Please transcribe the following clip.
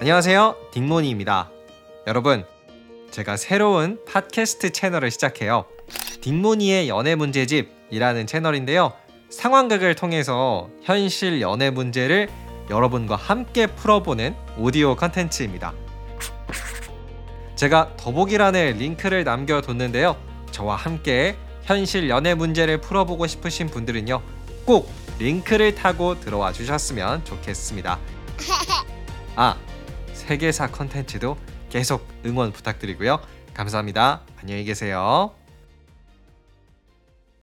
안녕하세요. 딩모니입니다. 여러분, 제가 새로운 팟캐스트 채널을 시작해요. 딩모니의 연애 문제집이라는 채널인데요. 상황극을 통해서 현실 연애 문제를 여러분과 함께 풀어보는 오디오 컨텐츠입니다. 제가 더보기란에 링크를 남겨뒀는데요. 저와 함께 현실 연애 문제를 풀어보고 싶으신 분들은요. 꼭 링크를 타고 들어와 주셨으면 좋겠습니다. 아, 세계사 컨텐츠도 계속 응원 부탁드리고요. 감사합니다. 안녕히 계세요.